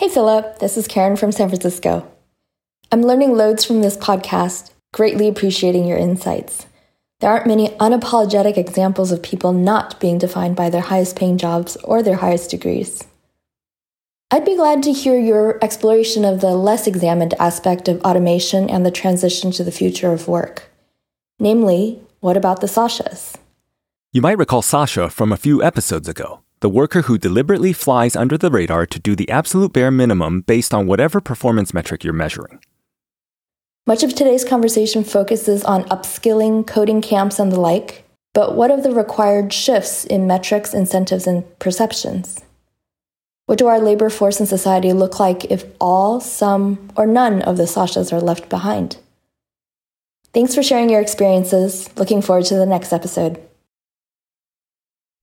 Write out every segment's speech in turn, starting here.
Hey, Philip, this is Karen from San Francisco. I'm learning loads from this podcast, greatly appreciating your insights. There aren't many unapologetic examples of people not being defined by their highest paying jobs or their highest degrees. I'd be glad to hear your exploration of the less examined aspect of automation and the transition to the future of work. Namely, what about the Sashas? You might recall Sasha from a few episodes ago, the worker who deliberately flies under the radar to do the absolute bare minimum based on whatever performance metric you're measuring. Much of today's conversation focuses on upskilling, coding camps, and the like, but what of the required shifts in metrics, incentives, and perceptions? What do our labor force and society look like if all, some, or none of the Sashas are left behind? Thanks for sharing your experiences. Looking forward to the next episode.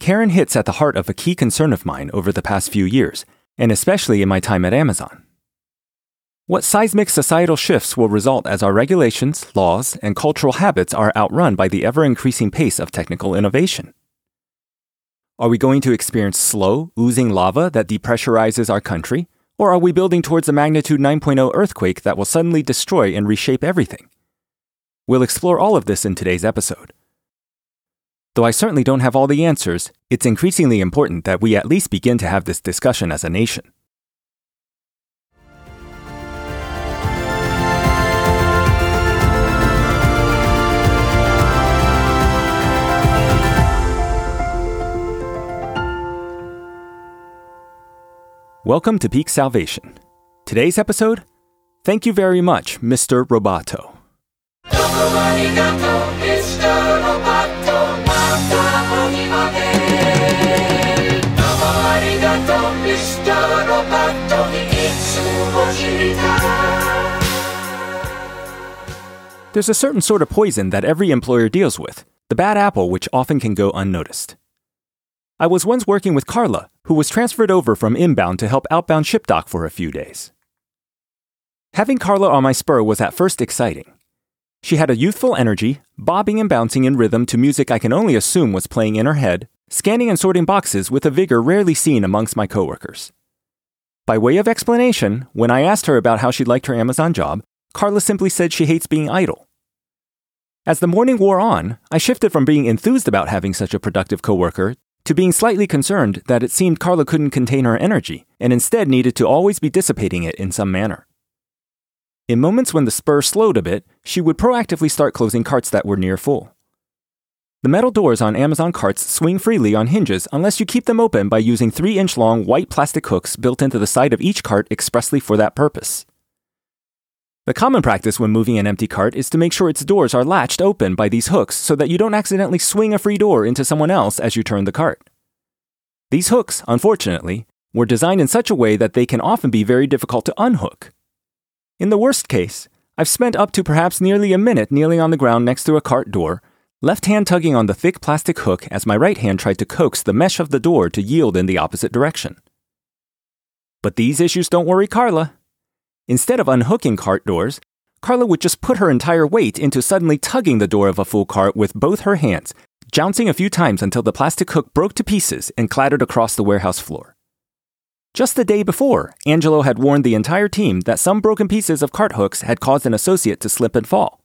Karen hits at the heart of a key concern of mine over the past few years, and especially in my time at Amazon. What seismic societal shifts will result as our regulations, laws, and cultural habits are outrun by the ever increasing pace of technical innovation? Are we going to experience slow, oozing lava that depressurizes our country? Or are we building towards a magnitude 9.0 earthquake that will suddenly destroy and reshape everything? We'll explore all of this in today's episode. Though I certainly don't have all the answers, it's increasingly important that we at least begin to have this discussion as a nation. Welcome to Peak Salvation. Today's episode Thank you very much, Mr. Roboto. There's a certain sort of poison that every employer deals with, the bad apple which often can go unnoticed. I was once working with Carla, who was transferred over from inbound to help outbound ship dock for a few days. Having Carla on my spur was at first exciting. She had a youthful energy, bobbing and bouncing in rhythm to music I can only assume was playing in her head, scanning and sorting boxes with a vigor rarely seen amongst my coworkers. By way of explanation, when I asked her about how she liked her Amazon job, Carla simply said she hates being idle. As the morning wore on, I shifted from being enthused about having such a productive coworker to being slightly concerned that it seemed Carla couldn't contain her energy and instead needed to always be dissipating it in some manner. In moments when the spur slowed a bit, she would proactively start closing carts that were near full. The metal doors on Amazon carts swing freely on hinges unless you keep them open by using 3 inch long white plastic hooks built into the side of each cart expressly for that purpose. The common practice when moving an empty cart is to make sure its doors are latched open by these hooks so that you don't accidentally swing a free door into someone else as you turn the cart. These hooks, unfortunately, were designed in such a way that they can often be very difficult to unhook. In the worst case, I've spent up to perhaps nearly a minute kneeling on the ground next to a cart door, left hand tugging on the thick plastic hook as my right hand tried to coax the mesh of the door to yield in the opposite direction. But these issues don't worry Carla. Instead of unhooking cart doors, Carla would just put her entire weight into suddenly tugging the door of a full cart with both her hands, jouncing a few times until the plastic hook broke to pieces and clattered across the warehouse floor. Just the day before, Angelo had warned the entire team that some broken pieces of cart hooks had caused an associate to slip and fall.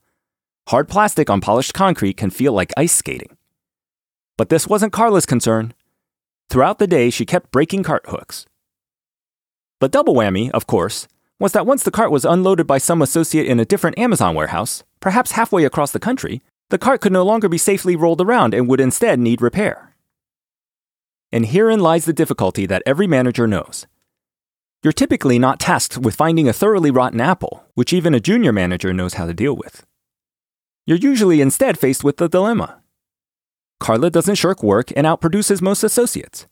Hard plastic on polished concrete can feel like ice skating. But this wasn't Carla's concern. Throughout the day, she kept breaking cart hooks. The double whammy, of course, was that once the cart was unloaded by some associate in a different Amazon warehouse, perhaps halfway across the country, the cart could no longer be safely rolled around and would instead need repair. And herein lies the difficulty that every manager knows. You're typically not tasked with finding a thoroughly rotten apple, which even a junior manager knows how to deal with. You're usually instead faced with the dilemma. Carla doesn't shirk work and outproduces most associates.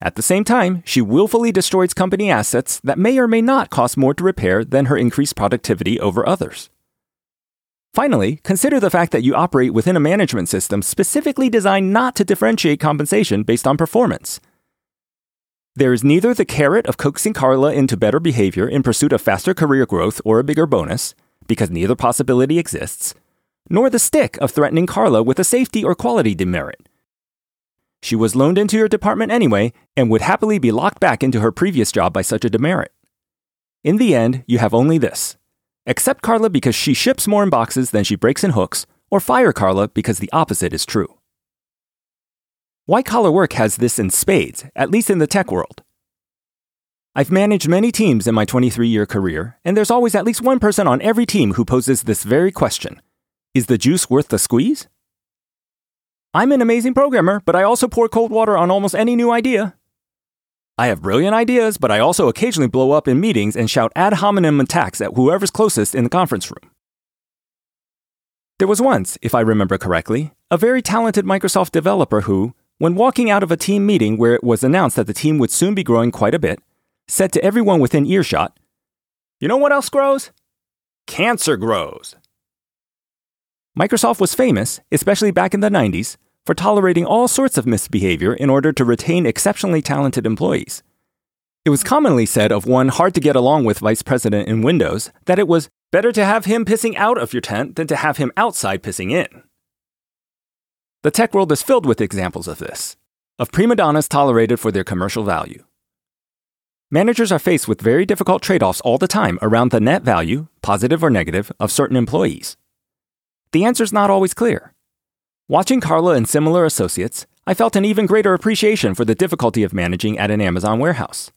At the same time, she willfully destroys company assets that may or may not cost more to repair than her increased productivity over others. Finally, consider the fact that you operate within a management system specifically designed not to differentiate compensation based on performance. There is neither the carrot of coaxing Carla into better behavior in pursuit of faster career growth or a bigger bonus, because neither possibility exists, nor the stick of threatening Carla with a safety or quality demerit, she was loaned into your department anyway and would happily be locked back into her previous job by such a demerit. In the end, you have only this accept Carla because she ships more in boxes than she breaks in hooks, or fire Carla because the opposite is true. White collar work has this in spades, at least in the tech world. I've managed many teams in my 23 year career, and there's always at least one person on every team who poses this very question Is the juice worth the squeeze? I'm an amazing programmer, but I also pour cold water on almost any new idea. I have brilliant ideas, but I also occasionally blow up in meetings and shout ad hominem attacks at whoever's closest in the conference room. There was once, if I remember correctly, a very talented Microsoft developer who, when walking out of a team meeting where it was announced that the team would soon be growing quite a bit, said to everyone within earshot, You know what else grows? Cancer grows. Microsoft was famous, especially back in the 90s, for tolerating all sorts of misbehavior in order to retain exceptionally talented employees. It was commonly said of one hard to get along with vice president in Windows that it was better to have him pissing out of your tent than to have him outside pissing in. The tech world is filled with examples of this, of prima donnas tolerated for their commercial value. Managers are faced with very difficult trade offs all the time around the net value, positive or negative, of certain employees. The answer is not always clear. Watching Carla and similar associates, I felt an even greater appreciation for the difficulty of managing at an Amazon warehouse.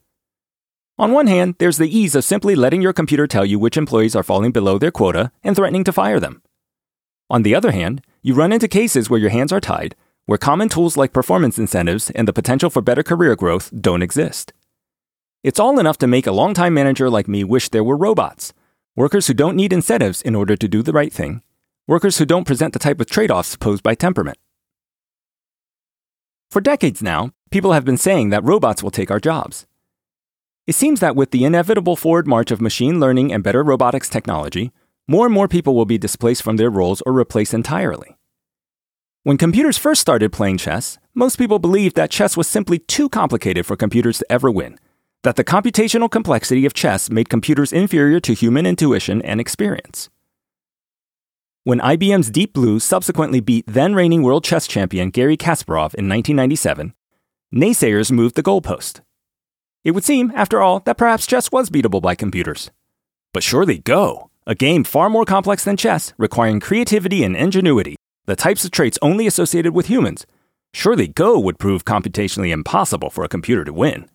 On one hand, there's the ease of simply letting your computer tell you which employees are falling below their quota and threatening to fire them. On the other hand, you run into cases where your hands are tied, where common tools like performance incentives and the potential for better career growth don't exist. It's all enough to make a longtime manager like me wish there were robots, workers who don't need incentives in order to do the right thing, workers who don't present the type of trade offs posed by temperament. For decades now, people have been saying that robots will take our jobs. It seems that with the inevitable forward march of machine learning and better robotics technology, more and more people will be displaced from their roles or replaced entirely. When computers first started playing chess, most people believed that chess was simply too complicated for computers to ever win, that the computational complexity of chess made computers inferior to human intuition and experience. When IBM's Deep Blue subsequently beat then reigning world chess champion Garry Kasparov in 1997, naysayers moved the goalpost. It would seem, after all, that perhaps chess was beatable by computers. But surely Go, a game far more complex than chess, requiring creativity and ingenuity, the types of traits only associated with humans, surely Go would prove computationally impossible for a computer to win.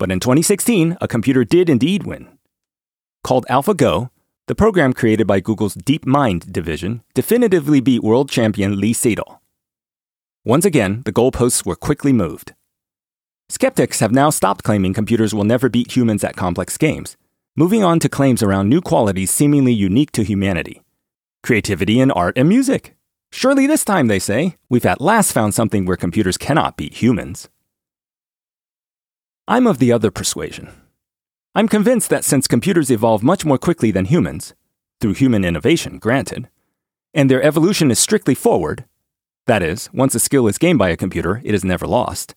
But in 2016, a computer did indeed win. Called AlphaGo, the program created by Google's DeepMind division definitively beat world champion Lee Sedol. Once again, the goalposts were quickly moved. Skeptics have now stopped claiming computers will never beat humans at complex games, moving on to claims around new qualities seemingly unique to humanity creativity in art and music. Surely this time, they say, we've at last found something where computers cannot beat humans. I'm of the other persuasion. I'm convinced that since computers evolve much more quickly than humans, through human innovation, granted, and their evolution is strictly forward, that is, once a skill is gained by a computer, it is never lost.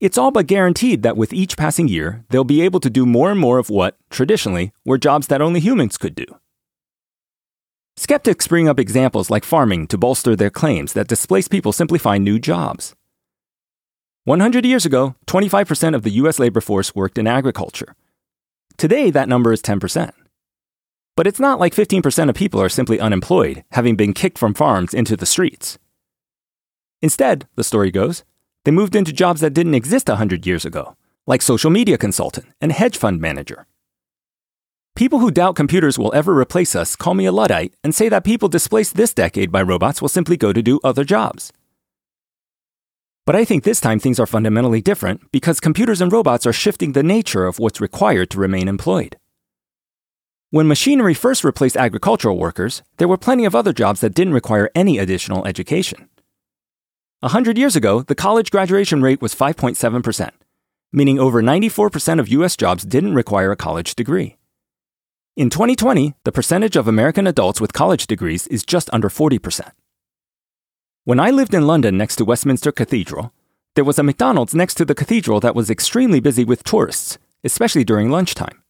It's all but guaranteed that with each passing year, they'll be able to do more and more of what, traditionally, were jobs that only humans could do. Skeptics bring up examples like farming to bolster their claims that displaced people simply find new jobs. 100 years ago, 25% of the US labor force worked in agriculture, Today, that number is 10%. But it's not like 15% of people are simply unemployed, having been kicked from farms into the streets. Instead, the story goes, they moved into jobs that didn't exist 100 years ago, like social media consultant and hedge fund manager. People who doubt computers will ever replace us call me a Luddite and say that people displaced this decade by robots will simply go to do other jobs. But I think this time things are fundamentally different because computers and robots are shifting the nature of what's required to remain employed. When machinery first replaced agricultural workers, there were plenty of other jobs that didn't require any additional education. A hundred years ago, the college graduation rate was 5.7%, meaning over 94% of US jobs didn't require a college degree. In 2020, the percentage of American adults with college degrees is just under 40%. When I lived in London next to Westminster Cathedral, there was a McDonald's next to the cathedral that was extremely busy with tourists, especially during lunchtime.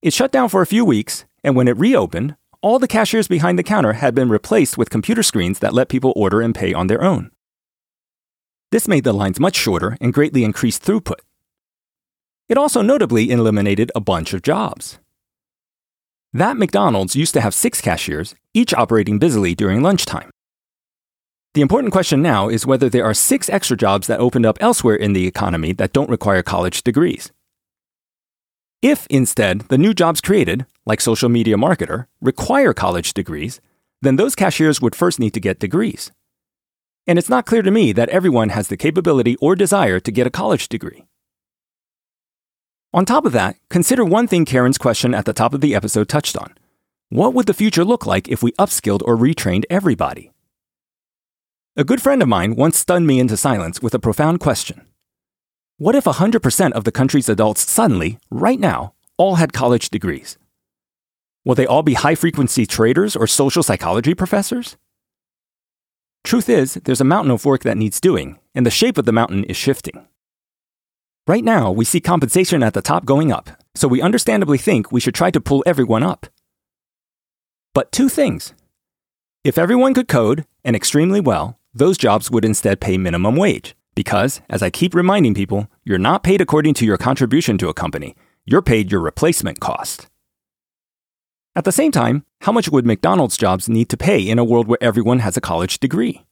It shut down for a few weeks, and when it reopened, all the cashiers behind the counter had been replaced with computer screens that let people order and pay on their own. This made the lines much shorter and greatly increased throughput. It also notably eliminated a bunch of jobs. That McDonald's used to have six cashiers, each operating busily during lunchtime. The important question now is whether there are six extra jobs that opened up elsewhere in the economy that don't require college degrees. If instead the new jobs created, like social media marketer, require college degrees, then those cashiers would first need to get degrees. And it's not clear to me that everyone has the capability or desire to get a college degree. On top of that, consider one thing Karen's question at the top of the episode touched on. What would the future look like if we upskilled or retrained everybody? A good friend of mine once stunned me into silence with a profound question what if 100% of the country's adults suddenly, right now, all had college degrees? Will they all be high frequency traders or social psychology professors? Truth is, there's a mountain of work that needs doing, and the shape of the mountain is shifting. Right now, we see compensation at the top going up, so we understandably think we should try to pull everyone up. But two things. If everyone could code, and extremely well, those jobs would instead pay minimum wage. Because, as I keep reminding people, you're not paid according to your contribution to a company, you're paid your replacement cost. At the same time, how much would McDonald's jobs need to pay in a world where everyone has a college degree?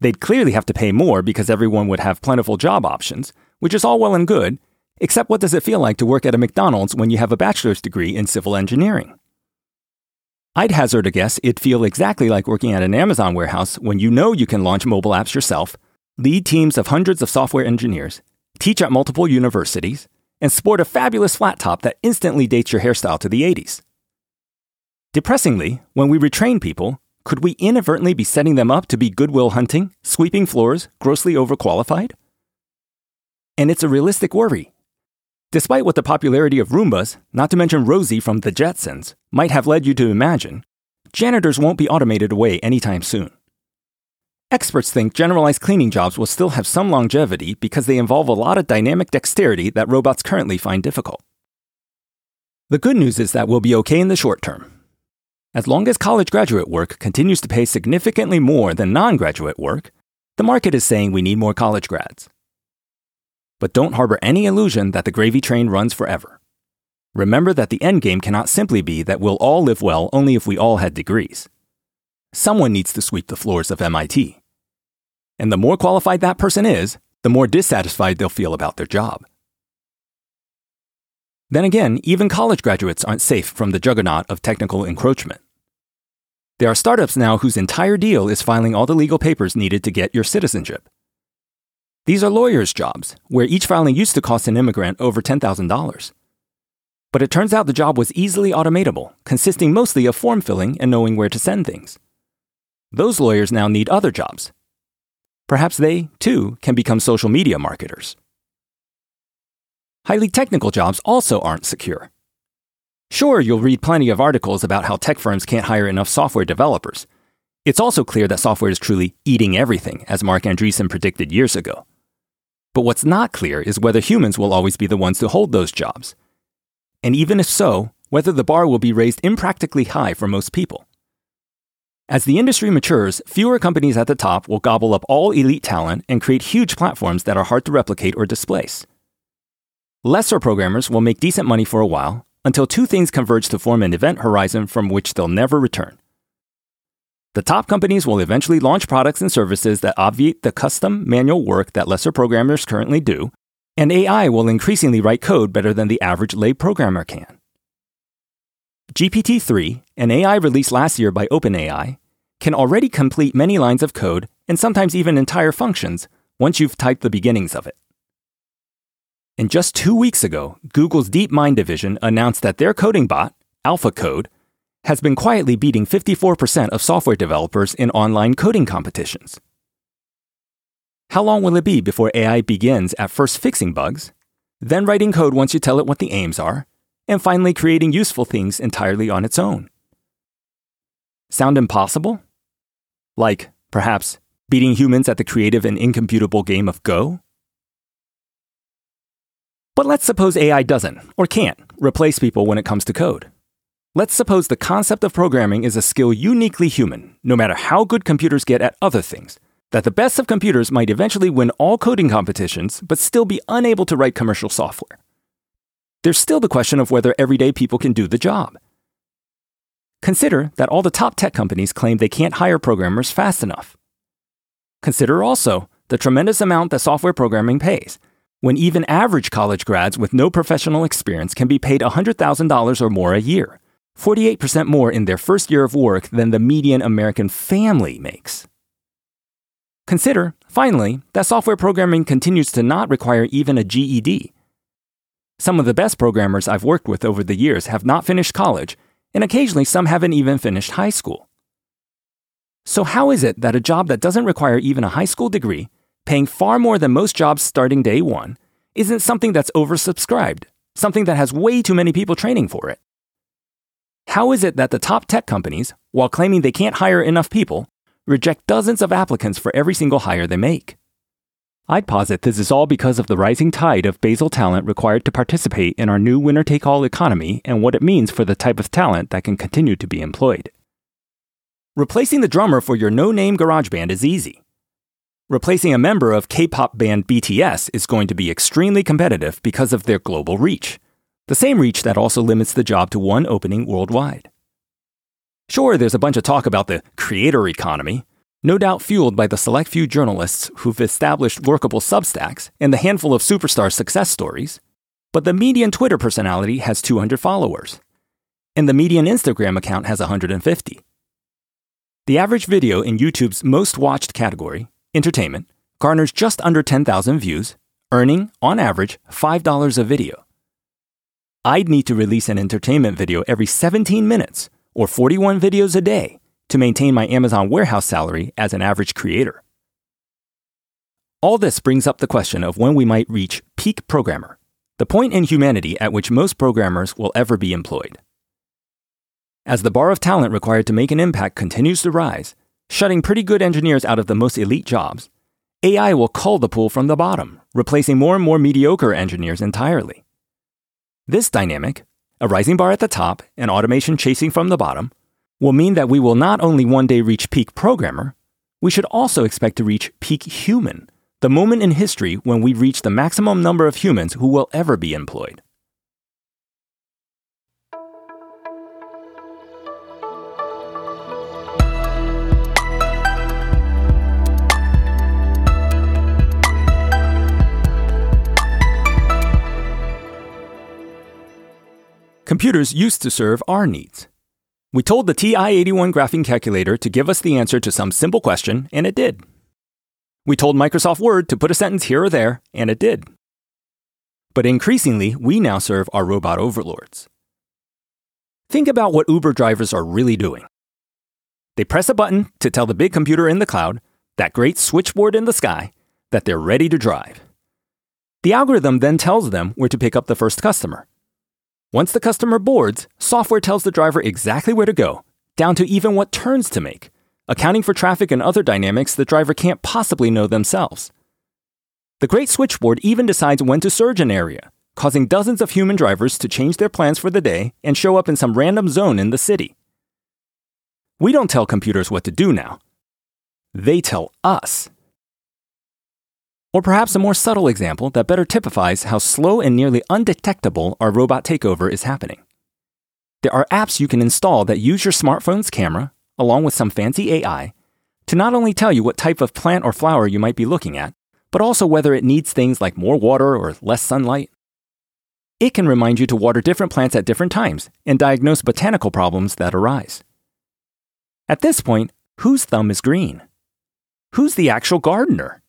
They'd clearly have to pay more because everyone would have plentiful job options, which is all well and good, except what does it feel like to work at a McDonald's when you have a bachelor's degree in civil engineering? I'd hazard a guess it'd feel exactly like working at an Amazon warehouse when you know you can launch mobile apps yourself lead teams of hundreds of software engineers, teach at multiple universities, and sport a fabulous flat top that instantly dates your hairstyle to the 80s. Depressingly, when we retrain people, could we inadvertently be setting them up to be goodwill hunting, sweeping floors, grossly overqualified? And it's a realistic worry. Despite what the popularity of Roombas, not to mention Rosie from The Jetsons, might have led you to imagine, janitors won't be automated away anytime soon. Experts think generalized cleaning jobs will still have some longevity because they involve a lot of dynamic dexterity that robots currently find difficult. The good news is that we'll be okay in the short term. As long as college graduate work continues to pay significantly more than non graduate work, the market is saying we need more college grads. But don't harbor any illusion that the gravy train runs forever. Remember that the end game cannot simply be that we'll all live well only if we all had degrees. Someone needs to sweep the floors of MIT. And the more qualified that person is, the more dissatisfied they'll feel about their job. Then again, even college graduates aren't safe from the juggernaut of technical encroachment. There are startups now whose entire deal is filing all the legal papers needed to get your citizenship. These are lawyers' jobs, where each filing used to cost an immigrant over $10,000. But it turns out the job was easily automatable, consisting mostly of form filling and knowing where to send things. Those lawyers now need other jobs. Perhaps they, too, can become social media marketers. Highly technical jobs also aren't secure. Sure, you'll read plenty of articles about how tech firms can't hire enough software developers. It's also clear that software is truly eating everything, as Marc Andreessen predicted years ago. But what's not clear is whether humans will always be the ones to hold those jobs. And even if so, whether the bar will be raised impractically high for most people. As the industry matures, fewer companies at the top will gobble up all elite talent and create huge platforms that are hard to replicate or displace. Lesser programmers will make decent money for a while until two things converge to form an event horizon from which they'll never return. The top companies will eventually launch products and services that obviate the custom manual work that lesser programmers currently do, and AI will increasingly write code better than the average lay programmer can. GPT 3, an AI released last year by OpenAI, can already complete many lines of code and sometimes even entire functions once you've typed the beginnings of it. And just two weeks ago, Google's DeepMind division announced that their coding bot, AlphaCode, has been quietly beating 54% of software developers in online coding competitions. How long will it be before AI begins at first fixing bugs, then writing code once you tell it what the aims are, and finally creating useful things entirely on its own. Sound impossible? Like, perhaps, beating humans at the creative and incomputable game of Go? But let's suppose AI doesn't, or can't, replace people when it comes to code. Let's suppose the concept of programming is a skill uniquely human, no matter how good computers get at other things, that the best of computers might eventually win all coding competitions but still be unable to write commercial software. there's still the question of whether everyday people can do the job. Consider that all the top tech companies claim they can't hire programmers fast enough. Consider also the tremendous amount that software programming pays, when even average college grads with no professional experience can be paid $100,000 or more a year, 48% more in their first year of work than the median American family makes. Consider, finally, that software programming continues to not require even a GED. Some of the best programmers I've worked with over the years have not finished college and occasionally some haven't even finished high school. So, how is it that a job that doesn't require even a high school degree, paying far more than most jobs starting day one, isn't something that's oversubscribed, something that has way too many people training for it? How is it that the top tech companies, while claiming they can't hire enough people, reject dozens of applicants for every single hire they make? I'd posit this is all because of the rising tide of basal talent required to participate in our new winner take all economy and what it means for the type of talent that can continue to be employed. Replacing the drummer for your no name garage band is easy. Replacing a member of K pop band BTS is going to be extremely competitive because of their global reach, the same reach that also limits the job to one opening worldwide. Sure, there's a bunch of talk about the creator economy, no doubt fueled by the select few journalists who've established workable substacks and the handful of superstar success stories. But the median Twitter personality has 200 followers, and the median Instagram account has 150. The average video in YouTube's most watched category, entertainment, garners just under 10,000 views, earning, on average, $5 a video. I'd need to release an entertainment video every 17 minutes, or 41 videos a day, to maintain my Amazon warehouse salary as an average creator. All this brings up the question of when we might reach peak programmer, the point in humanity at which most programmers will ever be employed. As the bar of talent required to make an impact continues to rise, shutting pretty good engineers out of the most elite jobs, AI will cull the pool from the bottom, replacing more and more mediocre engineers entirely. This dynamic, a rising bar at the top and automation chasing from the bottom, will mean that we will not only one day reach peak programmer, we should also expect to reach peak human, the moment in history when we reach the maximum number of humans who will ever be employed. Computers used to serve our needs. We told the TI-81 graphing calculator to give us the answer to some simple question, and it did. We told Microsoft Word to put a sentence here or there, and it did. But increasingly, we now serve our robot overlords. Think about what Uber drivers are really doing. They press a button to tell the big computer in the cloud, that great switchboard in the sky, that they're ready to drive. The algorithm then tells them where to pick up the first customer. Once the customer boards, software tells the driver exactly where to go, down to even what turns to make, accounting for traffic and other dynamics the driver can't possibly know themselves. The Great Switchboard even decides when to surge an area, causing dozens of human drivers to change their plans for the day and show up in some random zone in the city. We don't tell computers what to do now. They tell us. Or perhaps a more subtle example that better typifies how slow and nearly undetectable our robot takeover is happening. There are apps you can install that use your smartphone's camera, along with some fancy AI, to not only tell you what type of plant or flower you might be looking at, but also whether it needs things like more water or less sunlight. It can remind you to water different plants at different times and diagnose botanical problems that arise. At this point, whose thumb is green? Who's the actual gardener?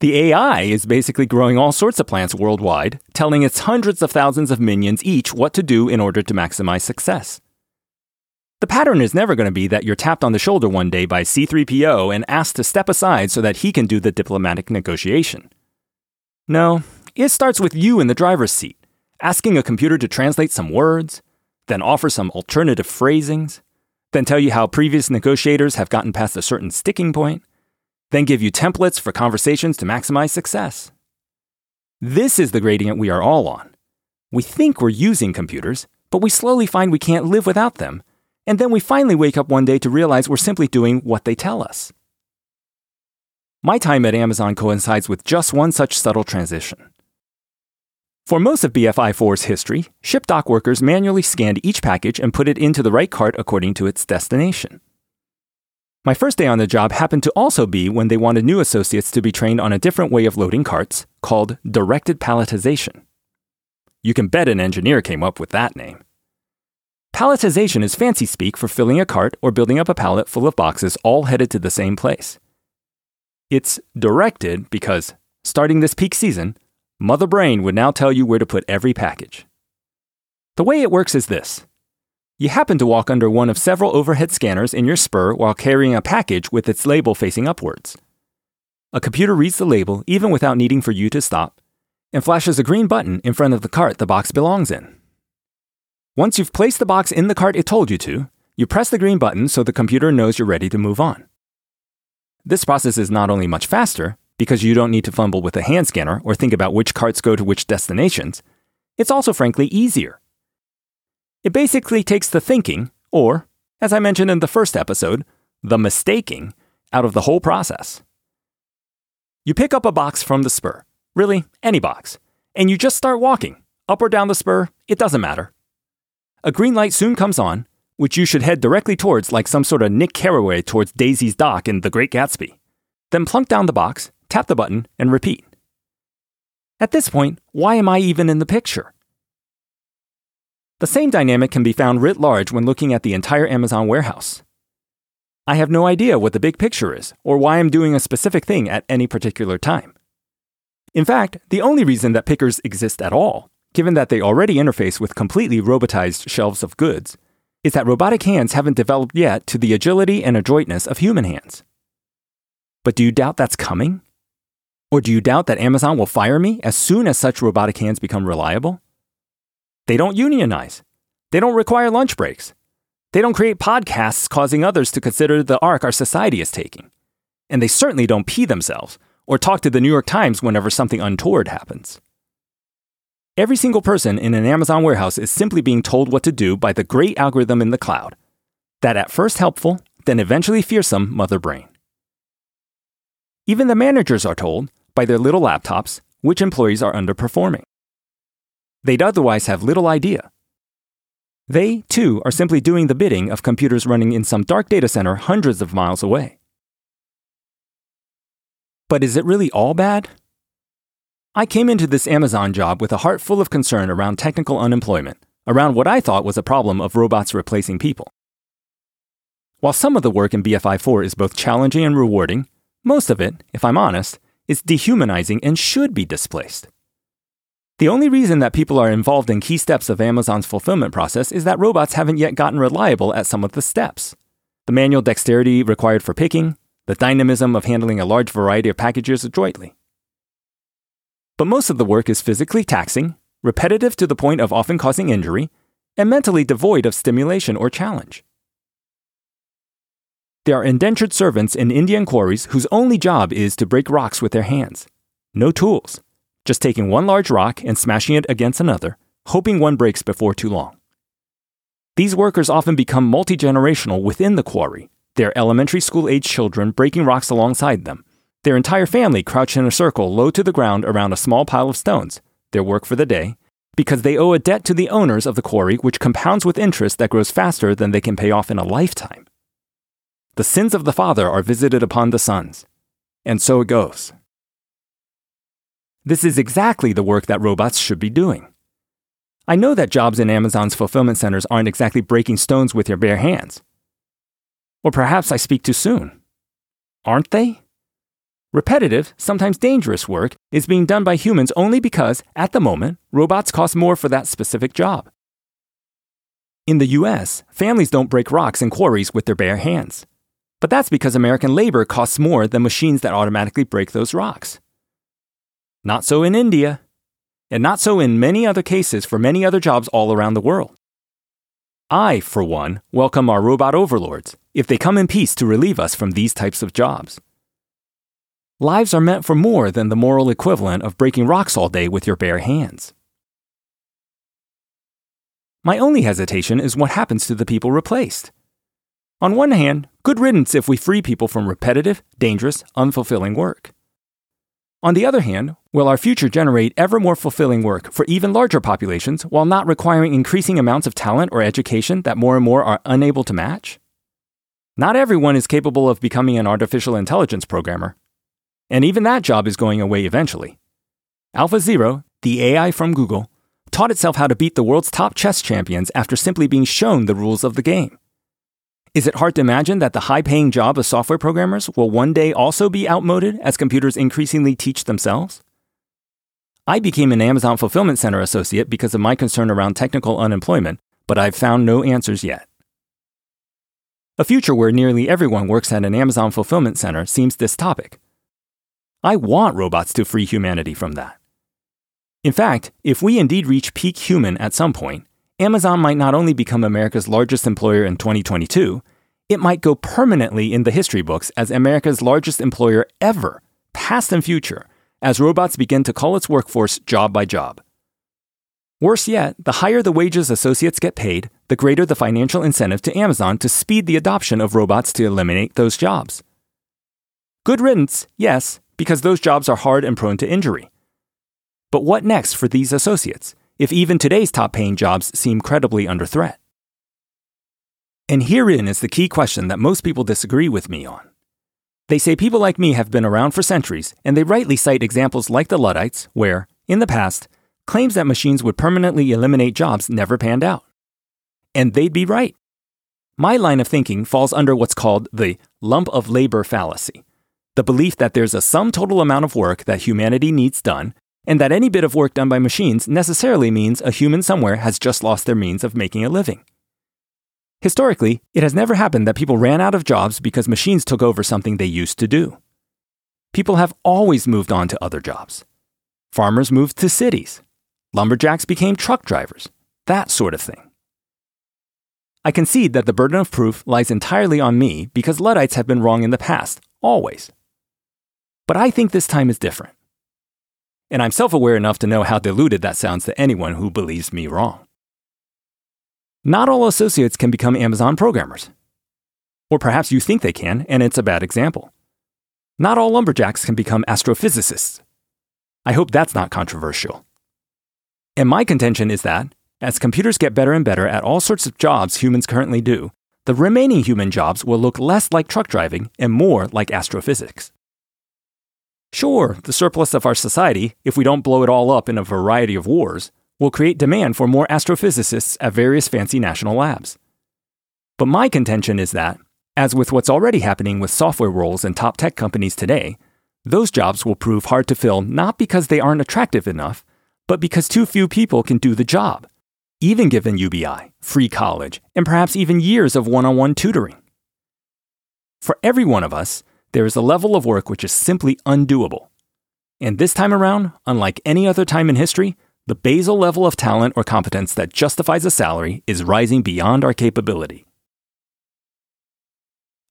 The AI is basically growing all sorts of plants worldwide, telling its hundreds of thousands of minions each what to do in order to maximize success. The pattern is never going to be that you're tapped on the shoulder one day by C3PO and asked to step aside so that he can do the diplomatic negotiation. No, it starts with you in the driver's seat, asking a computer to translate some words, then offer some alternative phrasings, then tell you how previous negotiators have gotten past a certain sticking point then give you templates for conversations to maximize success. This is the gradient we are all on. We think we're using computers, but we slowly find we can't live without them, and then we finally wake up one day to realize we're simply doing what they tell us. My time at Amazon coincides with just one such subtle transition. For most of BFI 4's history, ship dock workers manually scanned each package and put it into the right cart according to its destination. My first day on the job happened to also be when they wanted new associates to be trained on a different way of loading carts called directed palletization. You can bet an engineer came up with that name. Palletization is fancy speak for filling a cart or building up a pallet full of boxes all headed to the same place. It's directed because, starting this peak season, Mother Brain would now tell you where to put every package. The way it works is this you happen to walk under one of several overhead scanners in your spur while carrying a package with its label facing upwards. A computer reads the label even without needing for you to stop and flashes a green button in front of the cart the box belongs in. Once you've placed the box in the cart it told you to, you press the green button so the computer knows you're ready to move on. This process is not only much faster, because you don't need to fumble with a hand scanner or think about which carts go to which destinations, it's also frankly easier. It basically takes the thinking, or, as I mentioned in the first episode, the mistaking, out of the whole process. You pick up a box from the spur, really, any box, and you just start walking, up or down the spur, it doesn't matter. A green light soon comes on, which you should head directly towards like some sort of Nick Carraway towards Daisy's dock in The Great Gatsby. Then plunk down the box, tap the button, and repeat. At this point, why am I even in the picture? The same dynamic can be found writ large when looking at the entire Amazon warehouse. I have no idea what the big picture is or why I'm doing a specific thing at any particular time. In fact, the only reason that pickers exist at all, given that they already interface with completely robotized shelves of goods, is that robotic hands haven't developed yet to the agility and adroitness of human hands. But do you doubt that's coming? Or do you doubt that Amazon will fire me as soon as such robotic hands become reliable? They don't unionize. They don't require lunch breaks. They don't create podcasts causing others to consider the arc our society is taking. And they certainly don't pee themselves or talk to the New York Times whenever something untoward happens. Every single person in an Amazon warehouse is simply being told what to do by the great algorithm in the cloud, that at first helpful, then eventually fearsome mother brain. Even the managers are told by their little laptops which employees are underperforming. They'd otherwise have little idea. They, too, are simply doing the bidding of computers running in some dark data center hundreds of miles away. But is it really all bad? I came into this Amazon job with a heart full of concern around technical unemployment, around what I thought was a problem of robots replacing people. While some of the work in BFI 4 is both challenging and rewarding, most of it, if I'm honest, is dehumanizing and should be displaced. The only reason that people are involved in key steps of Amazon's fulfillment process is that robots haven't yet gotten reliable at some of the steps. The manual dexterity required for picking, the dynamism of handling a large variety of packages adroitly. But most of the work is physically taxing, repetitive to the point of often causing injury, and mentally devoid of stimulation or challenge. There are indentured servants in Indian quarries whose only job is to break rocks with their hands. No tools, just taking one large rock and smashing it against another, hoping one breaks before too long. These workers often become multi generational within the quarry, their elementary school age children breaking rocks alongside them, their entire family crouched in a circle low to the ground around a small pile of stones, their work for the day, because they owe a debt to the owners of the quarry which compounds with interest that grows faster than they can pay off in a lifetime. The sins of the father are visited upon the sons. And so it goes. This is exactly the work that robots should be doing. I know that jobs in Amazon's fulfillment centers aren't exactly breaking stones with your bare hands. Or perhaps I speak too soon. Aren't they? Repetitive, sometimes dangerous work is being done by humans only because, at the moment, robots cost more for that specific job. In the US, families don't break rocks in quarries with their bare hands. But that's because American labor costs more than machines that automatically break those rocks. Not so in India, and not so in many other cases for many other jobs all around the world. I, for one, welcome our robot overlords if they come in peace to relieve us from these types of jobs. Lives are meant for more than the moral equivalent of breaking rocks all day with your bare hands. My only hesitation is what happens to the people replaced. On one hand, good riddance if we free people from repetitive, dangerous, unfulfilling work. On the other hand, will our future generate ever more fulfilling work for even larger populations while not requiring increasing amounts of talent or education that more and more are unable to match? Not everyone is capable of becoming an artificial intelligence programmer. And even that job is going away eventually. AlphaZero, the AI from Google, taught itself how to beat the world's top chess champions after simply being shown the rules of the game. Is it hard to imagine that the high paying job of software programmers will one day also be outmoded as computers increasingly teach themselves? I became an Amazon Fulfillment Center associate because of my concern around technical unemployment, but I've found no answers yet. A future where nearly everyone works at an Amazon Fulfillment Center seems dystopic. I want robots to free humanity from that. In fact, if we indeed reach peak human at some point, Amazon might not only become America's largest employer in 2022, it might go permanently in the history books as America's largest employer ever, past and future, as robots begin to call its workforce job by job. Worse yet, the higher the wages associates get paid, the greater the financial incentive to Amazon to speed the adoption of robots to eliminate those jobs. Good riddance, yes, because those jobs are hard and prone to injury. But what next for these associates? If even today's top paying jobs seem credibly under threat? And herein is the key question that most people disagree with me on. They say people like me have been around for centuries, and they rightly cite examples like the Luddites, where, in the past, claims that machines would permanently eliminate jobs never panned out. And they'd be right. My line of thinking falls under what's called the lump of labor fallacy the belief that there's a sum total amount of work that humanity needs done, and that any bit of work done by machines necessarily means a human somewhere has just lost their means of making a living. Historically, it has never happened that people ran out of jobs because machines took over something they used to do. People have always moved on to other jobs. Farmers moved to cities. Lumberjacks became truck drivers. That sort of thing. I concede that the burden of proof lies entirely on me because Luddites have been wrong in the past, always. But I think this time is different and I'm self aware enough to know how deluded that sounds to anyone who believes me wrong. Not all associates can become Amazon programmers. Or perhaps you think they can, and it's a bad example. Not all lumberjacks can become astrophysicists. I hope that's not controversial. And my contention is that, as computers get better and better at all sorts of jobs humans currently do, the remaining human jobs will look less like truck driving and more like astrophysics. Sure, the surplus of our society, if we don't blow it all up in a variety of wars, will create demand for more astrophysicists at various fancy national labs. But my contention is that, as with what's already happening with software roles in top tech companies today, those jobs will prove hard to fill not because they aren't attractive enough, but because too few people can do the job, even given UBI, free college, and perhaps even years of one on one tutoring. For every one of us, there is a level of work which is simply undoable. And this time around, unlike any other time in history, the basal level of talent or competence that justifies a salary is rising beyond our capability.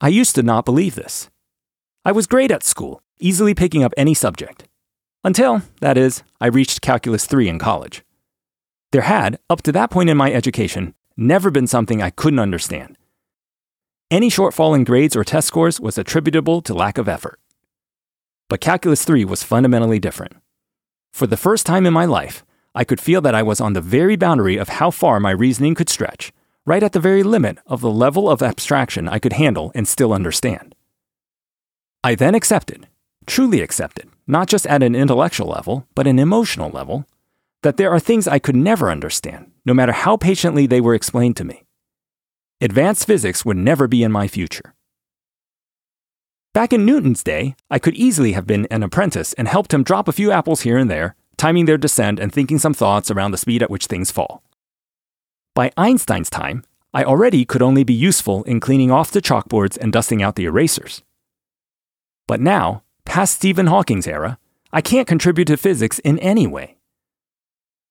I used to not believe this. I was great at school, easily picking up any subject. Until, that is, I reached Calculus 3 in college. There had, up to that point in my education, never been something I couldn't understand, any shortfall in grades or test scores was attributable to lack of effort. But Calculus 3 was fundamentally different. For the first time in my life, I could feel that I was on the very boundary of how far my reasoning could stretch, right at the very limit of the level of abstraction I could handle and still understand. I then accepted, truly accepted, not just at an intellectual level, but an emotional level, that there are things I could never understand, no matter how patiently they were explained to me. Advanced physics would never be in my future. Back in Newton's day, I could easily have been an apprentice and helped him drop a few apples here and there, timing their descent and thinking some thoughts around the speed at which things fall. By Einstein's time, I already could only be useful in cleaning off the chalkboards and dusting out the erasers. But now, past Stephen Hawking's era, I can't contribute to physics in any way.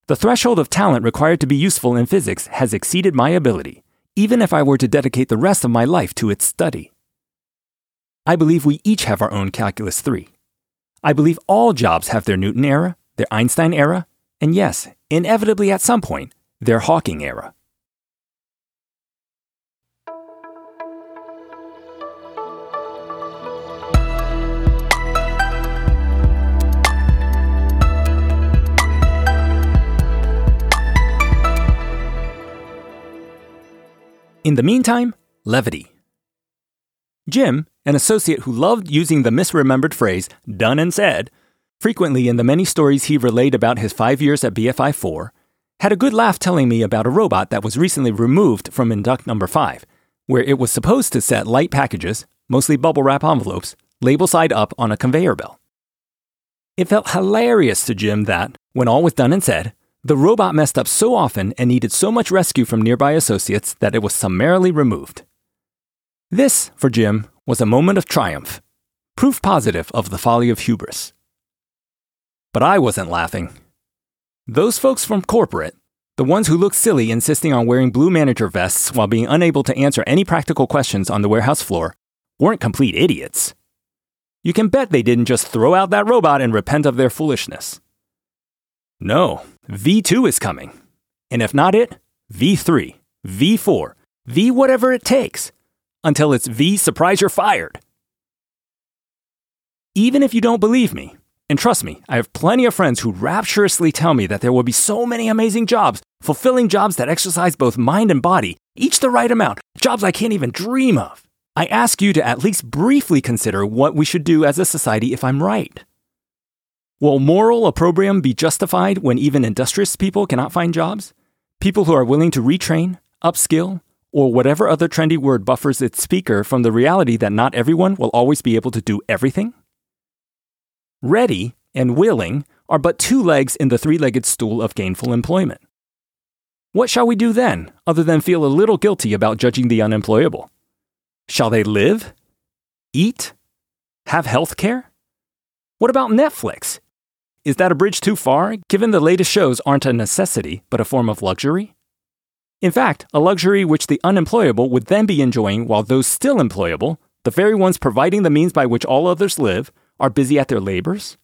The threshold of talent required to be useful in physics has exceeded my ability, even if I were to dedicate the rest of my life to its study. I believe we each have our own Calculus 3. I believe all jobs have their Newton era, their Einstein era, and yes, inevitably at some point, their Hawking era. In the meantime, levity. Jim, an associate who loved using the misremembered phrase done and said, frequently in the many stories he relayed about his five years at BFI 4, had a good laugh telling me about a robot that was recently removed from induct number 5, where it was supposed to set light packages, mostly bubble wrap envelopes, label side up on a conveyor belt. It felt hilarious to Jim that, when all was done and said, the robot messed up so often and needed so much rescue from nearby associates that it was summarily removed. This, for Jim, was a moment of triumph, proof positive of the folly of hubris. But I wasn't laughing. Those folks from corporate, the ones who looked silly insisting on wearing blue manager vests while being unable to answer any practical questions on the warehouse floor, weren't complete idiots. You can bet they didn't just throw out that robot and repent of their foolishness. No, V2 is coming. And if not it, V3, V4, V whatever it takes, until it's V surprise you're fired. Even if you don't believe me, and trust me, I have plenty of friends who rapturously tell me that there will be so many amazing jobs, fulfilling jobs that exercise both mind and body, each the right amount, jobs I can't even dream of. I ask you to at least briefly consider what we should do as a society if I'm right. Will moral opprobrium be justified when even industrious people cannot find jobs? People who are willing to retrain, upskill, or whatever other trendy word buffers its speaker from the reality that not everyone will always be able to do everything? Ready and willing are but two legs in the three legged stool of gainful employment. What shall we do then, other than feel a little guilty about judging the unemployable? Shall they live? Eat? Have health care? What about Netflix? Is that a bridge too far, given the latest shows aren't a necessity, but a form of luxury? In fact, a luxury which the unemployable would then be enjoying while those still employable, the very ones providing the means by which all others live, are busy at their labors?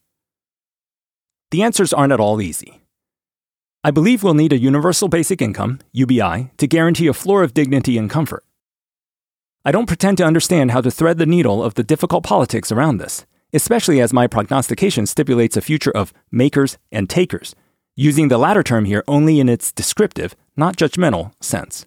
The answers aren't at all easy. I believe we'll need a universal basic income, UBI, to guarantee a floor of dignity and comfort. I don't pretend to understand how to thread the needle of the difficult politics around this, especially as my prognostication stipulates a future of makers and takers, using the latter term here only in its descriptive, not judgmental, sense.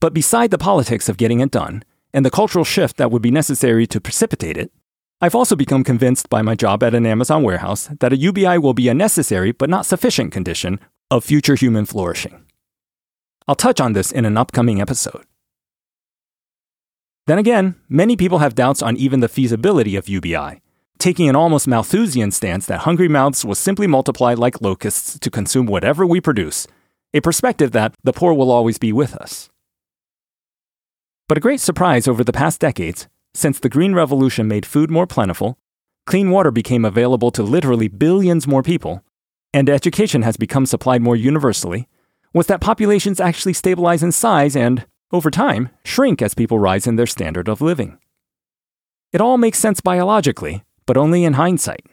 But beside the politics of getting it done, and the cultural shift that would be necessary to precipitate it, I've also become convinced by my job at an Amazon warehouse that a UBI will be a necessary but not sufficient condition of future human flourishing. I'll touch on this in an upcoming episode. Then again, many people have doubts on even the feasibility of UBI, taking an almost Malthusian stance that hungry mouths will simply multiply like locusts to consume whatever we produce, a perspective that the poor will always be with us. But a great surprise over the past decades, since the Green Revolution made food more plentiful, clean water became available to literally billions more people, and education has become supplied more universally, was that populations actually stabilize in size and, over time, shrink as people rise in their standard of living. It all makes sense biologically, but only in hindsight.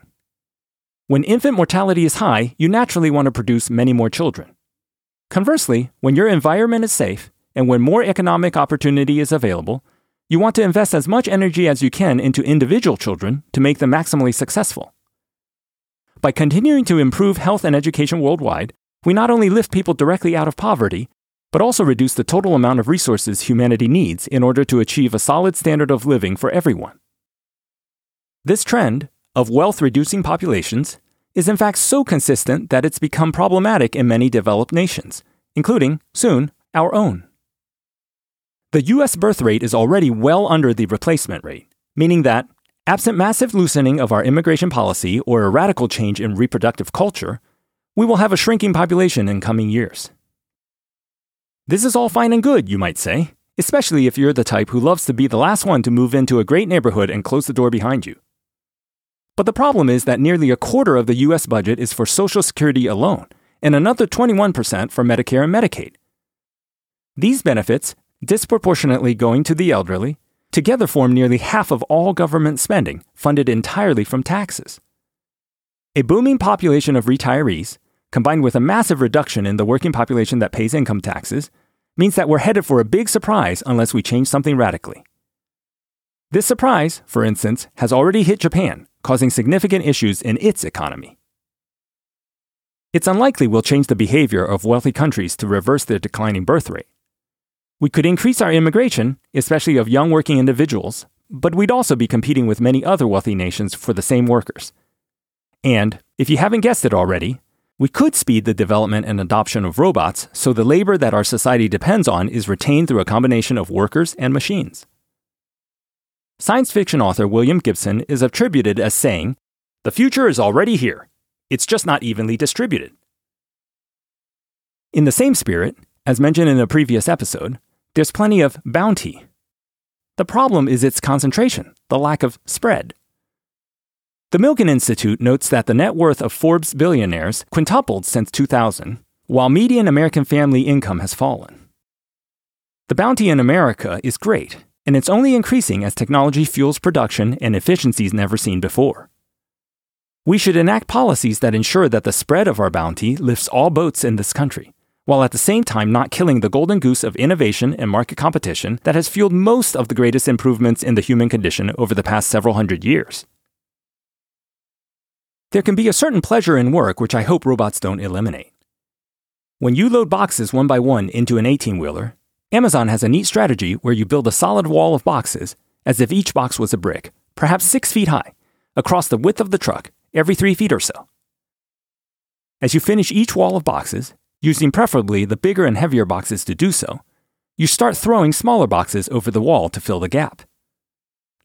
When infant mortality is high, you naturally want to produce many more children. Conversely, when your environment is safe and when more economic opportunity is available, you want to invest as much energy as you can into individual children to make them maximally successful. By continuing to improve health and education worldwide, we not only lift people directly out of poverty, but also reduce the total amount of resources humanity needs in order to achieve a solid standard of living for everyone. This trend of wealth reducing populations is in fact so consistent that it's become problematic in many developed nations, including, soon, our own. The US birth rate is already well under the replacement rate, meaning that, absent massive loosening of our immigration policy or a radical change in reproductive culture, we will have a shrinking population in coming years. This is all fine and good, you might say, especially if you're the type who loves to be the last one to move into a great neighborhood and close the door behind you. But the problem is that nearly a quarter of the US budget is for Social Security alone, and another 21% for Medicare and Medicaid. These benefits disproportionately going to the elderly, together form nearly half of all government spending, funded entirely from taxes. A booming population of retirees, combined with a massive reduction in the working population that pays income taxes, means that we're headed for a big surprise unless we change something radically. This surprise, for instance, has already hit Japan, causing significant issues in its economy. It's unlikely we'll change the behavior of wealthy countries to reverse their declining birth rate. We could increase our immigration, especially of young working individuals, but we'd also be competing with many other wealthy nations for the same workers. And, if you haven't guessed it already, we could speed the development and adoption of robots so the labor that our society depends on is retained through a combination of workers and machines. Science fiction author William Gibson is attributed as saying, The future is already here. It's just not evenly distributed. In the same spirit, as mentioned in a previous episode, there's plenty of bounty. The problem is its concentration, the lack of spread. The Milken Institute notes that the net worth of Forbes billionaires quintupled since 2000, while median American family income has fallen. The bounty in America is great, and it's only increasing as technology fuels production and efficiencies never seen before. We should enact policies that ensure that the spread of our bounty lifts all boats in this country while at the same time not killing the golden goose of innovation and market competition that has fueled most of the greatest improvements in the human condition over the past several hundred years. There can be a certain pleasure in work which I hope robots don't eliminate. When you load boxes one by one into an 18 wheeler, Amazon has a neat strategy where you build a solid wall of boxes, as if each box was a brick, perhaps six feet high, across the width of the truck, every three feet or so. As you finish each wall of boxes, using preferably the bigger and heavier boxes to do so, you start throwing smaller boxes over the wall to fill the gap.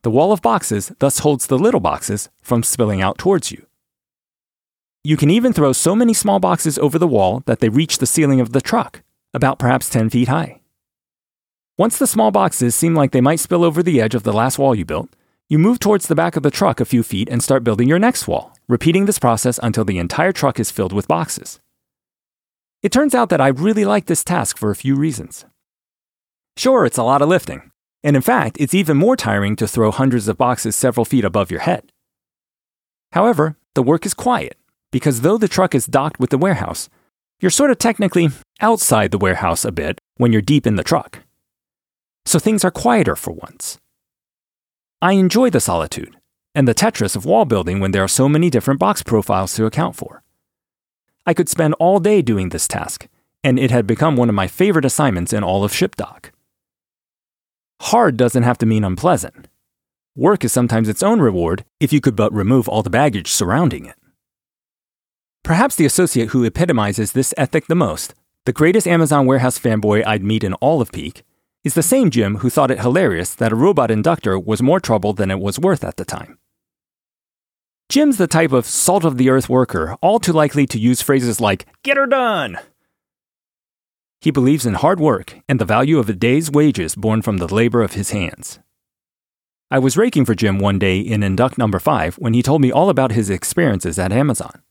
The wall of boxes thus holds the little boxes from spilling out towards you. You can even throw so many small boxes over the wall that they reach the ceiling of the truck, about perhaps 10 feet high. Once the small boxes seem like they might spill over the edge of the last wall you built, you move towards the back of the truck a few feet and start building your next wall, repeating this process until the entire truck is filled with boxes. It turns out that I really like this task for a few reasons. Sure, it's a lot of lifting, and in fact, it's even more tiring to throw hundreds of boxes several feet above your head. However, the work is quiet, because though the truck is docked with the warehouse, you're sort of technically outside the warehouse a bit when you're deep in the truck. So things are quieter for once. I enjoy the solitude and the Tetris of wall building when there are so many different box profiles to account for. I could spend all day doing this task, and it had become one of my favorite assignments in all of Ship Dock. Hard doesn't have to mean unpleasant. Work is sometimes its own reward if you could but remove all the baggage surrounding it. Perhaps the associate who epitomizes this ethic the most, the greatest Amazon warehouse fanboy I'd meet in all of Peak, is the same Jim who thought it hilarious that a robot inductor was more trouble than it was worth at the time. Jim's the type of salt of the earth worker, all too likely to use phrases like, get her done. He believes in hard work and the value of a day's wages born from the labor of his hands. I was raking for Jim one day in Induct number 5 when he told me all about his experiences at Amazon.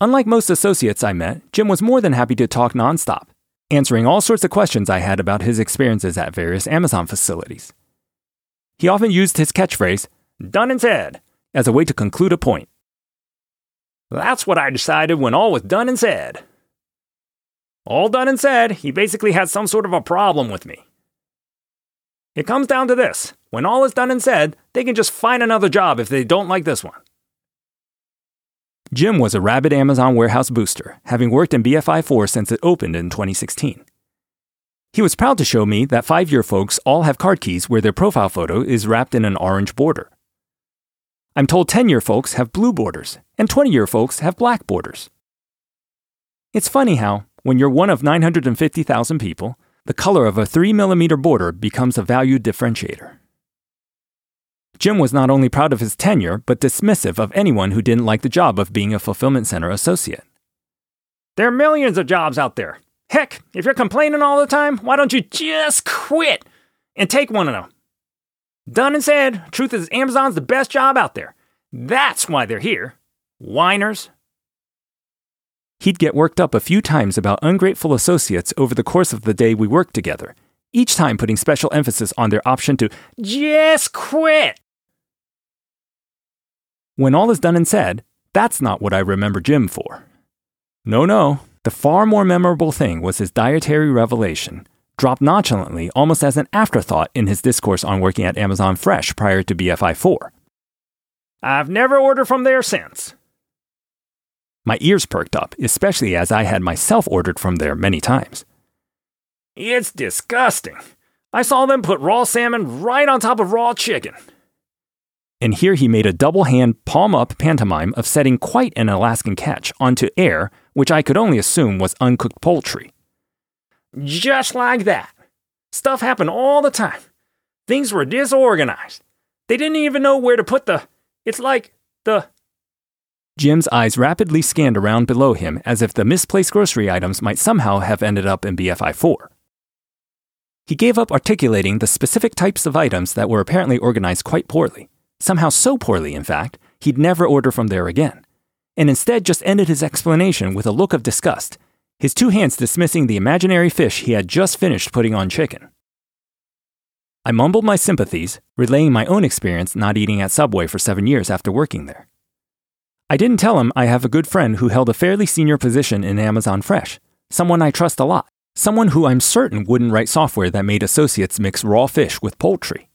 Unlike most associates I met, Jim was more than happy to talk nonstop, answering all sorts of questions I had about his experiences at various Amazon facilities. He often used his catchphrase, done and said, as a way to conclude a point. That's what I decided when all was done and said. All done and said, he basically had some sort of a problem with me. It comes down to this when all is done and said, they can just find another job if they don't like this one. Jim was a rabid Amazon warehouse booster, having worked in BFI 4 since it opened in 2016. He was proud to show me that five year folks all have card keys where their profile photo is wrapped in an orange border. I'm told 10 year folks have blue borders, and 20 year folks have black borders. It's funny how, when you're one of 950,000 people, the color of a 3mm border becomes a value differentiator. Jim was not only proud of his tenure, but dismissive of anyone who didn't like the job of being a fulfillment center associate. There are millions of jobs out there. Heck, if you're complaining all the time, why don't you just quit and take one of them? Done and said, truth is, Amazon's the best job out there. That's why they're here. Whiners. He'd get worked up a few times about ungrateful associates over the course of the day we worked together, each time putting special emphasis on their option to just quit. When all is done and said, that's not what I remember Jim for. No, no, the far more memorable thing was his dietary revelation dropped nonchalantly, almost as an afterthought, in his discourse on working at Amazon Fresh prior to BFI 4. I've never ordered from there since. My ears perked up, especially as I had myself ordered from there many times. It's disgusting. I saw them put raw salmon right on top of raw chicken. And here he made a double hand palm up pantomime of setting quite an Alaskan catch onto air, which I could only assume was uncooked poultry. Just like that. Stuff happened all the time. Things were disorganized. They didn't even know where to put the. It's like the. Jim's eyes rapidly scanned around below him as if the misplaced grocery items might somehow have ended up in BFI 4. He gave up articulating the specific types of items that were apparently organized quite poorly, somehow so poorly, in fact, he'd never order from there again, and instead just ended his explanation with a look of disgust, his two hands dismissing the imaginary fish he had just finished putting on chicken. I mumbled my sympathies, relaying my own experience not eating at Subway for seven years after working there. I didn't tell him I have a good friend who held a fairly senior position in Amazon Fresh, someone I trust a lot, someone who I'm certain wouldn't write software that made associates mix raw fish with poultry.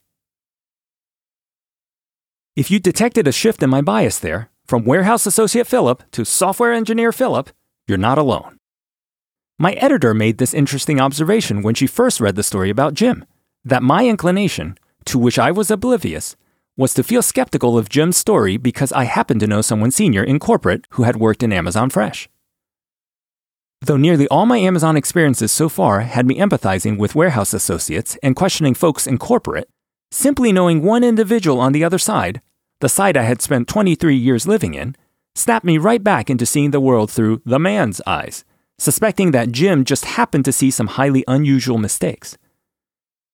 If you detected a shift in my bias there, from warehouse associate Philip to software engineer Philip, you're not alone. My editor made this interesting observation when she first read the story about Jim that my inclination, to which I was oblivious, was to feel skeptical of Jim's story because I happened to know someone senior in corporate who had worked in Amazon Fresh. Though nearly all my Amazon experiences so far had me empathizing with warehouse associates and questioning folks in corporate, simply knowing one individual on the other side, the side I had spent 23 years living in, snapped me right back into seeing the world through the man's eyes, suspecting that Jim just happened to see some highly unusual mistakes.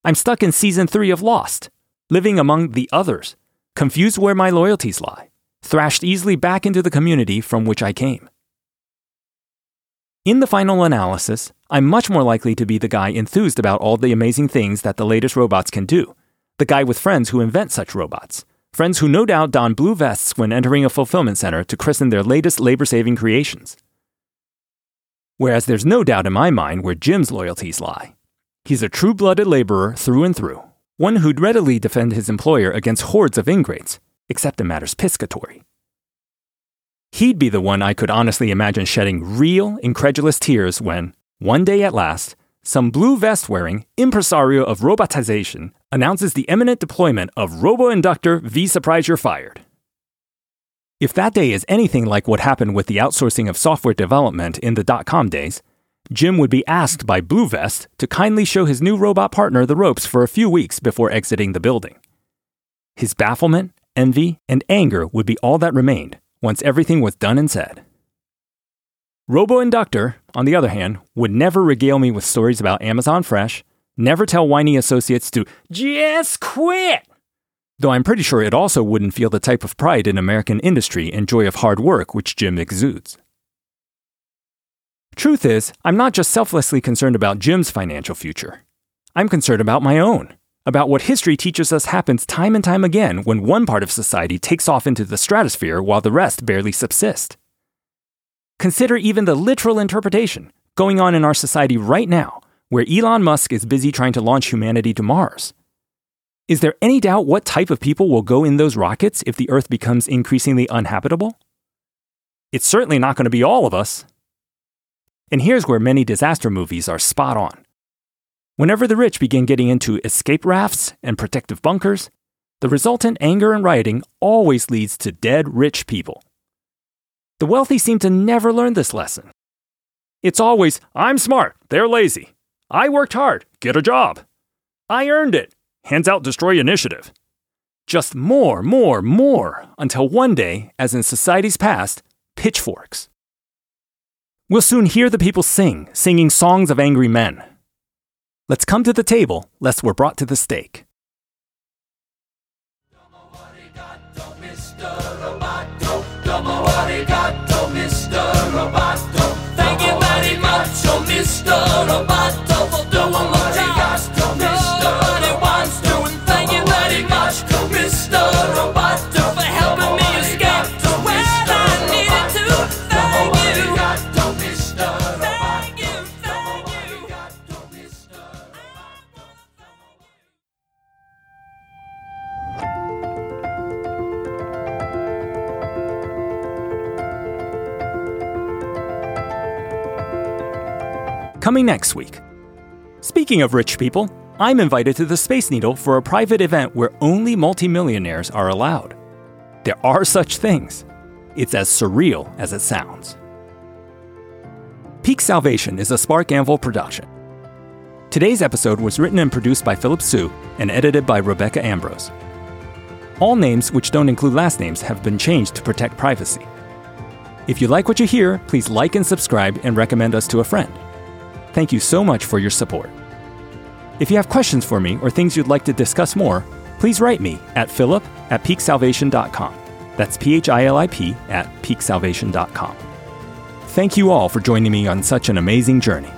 I'm stuck in season 3 of Lost, living among the others, confused where my loyalties lie, thrashed easily back into the community from which I came. In the final analysis, I'm much more likely to be the guy enthused about all the amazing things that the latest robots can do, the guy with friends who invent such robots, friends who no doubt don blue vests when entering a fulfillment center to christen their latest labor saving creations. Whereas there's no doubt in my mind where Jim's loyalties lie. He's a true blooded laborer through and through, one who'd readily defend his employer against hordes of ingrates, except in matters piscatory. He'd be the one I could honestly imagine shedding real, incredulous tears when, one day at last, some blue vest wearing impresario of robotization announces the imminent deployment of Robo Inductor V Surprise You're Fired. If that day is anything like what happened with the outsourcing of software development in the dot com days, Jim would be asked by Blue Vest to kindly show his new robot partner the ropes for a few weeks before exiting the building. His bafflement, envy, and anger would be all that remained once everything was done and said. Robo Inductor, on the other hand, would never regale me with stories about Amazon Fresh, never tell whiny associates to just quit. Though I'm pretty sure it also wouldn't feel the type of pride in American industry and joy of hard work which Jim exudes. Truth is, I'm not just selflessly concerned about Jim's financial future. I'm concerned about my own, about what history teaches us happens time and time again when one part of society takes off into the stratosphere while the rest barely subsist. Consider even the literal interpretation going on in our society right now, where Elon Musk is busy trying to launch humanity to Mars. Is there any doubt what type of people will go in those rockets if the Earth becomes increasingly uninhabitable? It's certainly not going to be all of us. And here's where many disaster movies are spot on. Whenever the rich begin getting into escape rafts and protective bunkers, the resultant anger and rioting always leads to dead rich people. The wealthy seem to never learn this lesson. It's always, I'm smart, they're lazy. I worked hard, get a job. I earned it, hands out destroy initiative. Just more, more, more, until one day, as in society's past, pitchforks. We'll soon hear the people sing, singing songs of angry men. Let's come to the table, lest we're brought to the stake. Much, oh Coming next week. Speaking of rich people, I'm invited to the Space Needle for a private event where only multimillionaires are allowed. There are such things. It's as surreal as it sounds. Peak Salvation is a Spark Anvil production. Today's episode was written and produced by Philip Su and edited by Rebecca Ambrose. All names which don't include last names have been changed to protect privacy. If you like what you hear, please like and subscribe and recommend us to a friend. Thank you so much for your support. If you have questions for me or things you'd like to discuss more, please write me at philip at peaksalvation.com. That's P H I L I P at peaksalvation.com. Thank you all for joining me on such an amazing journey.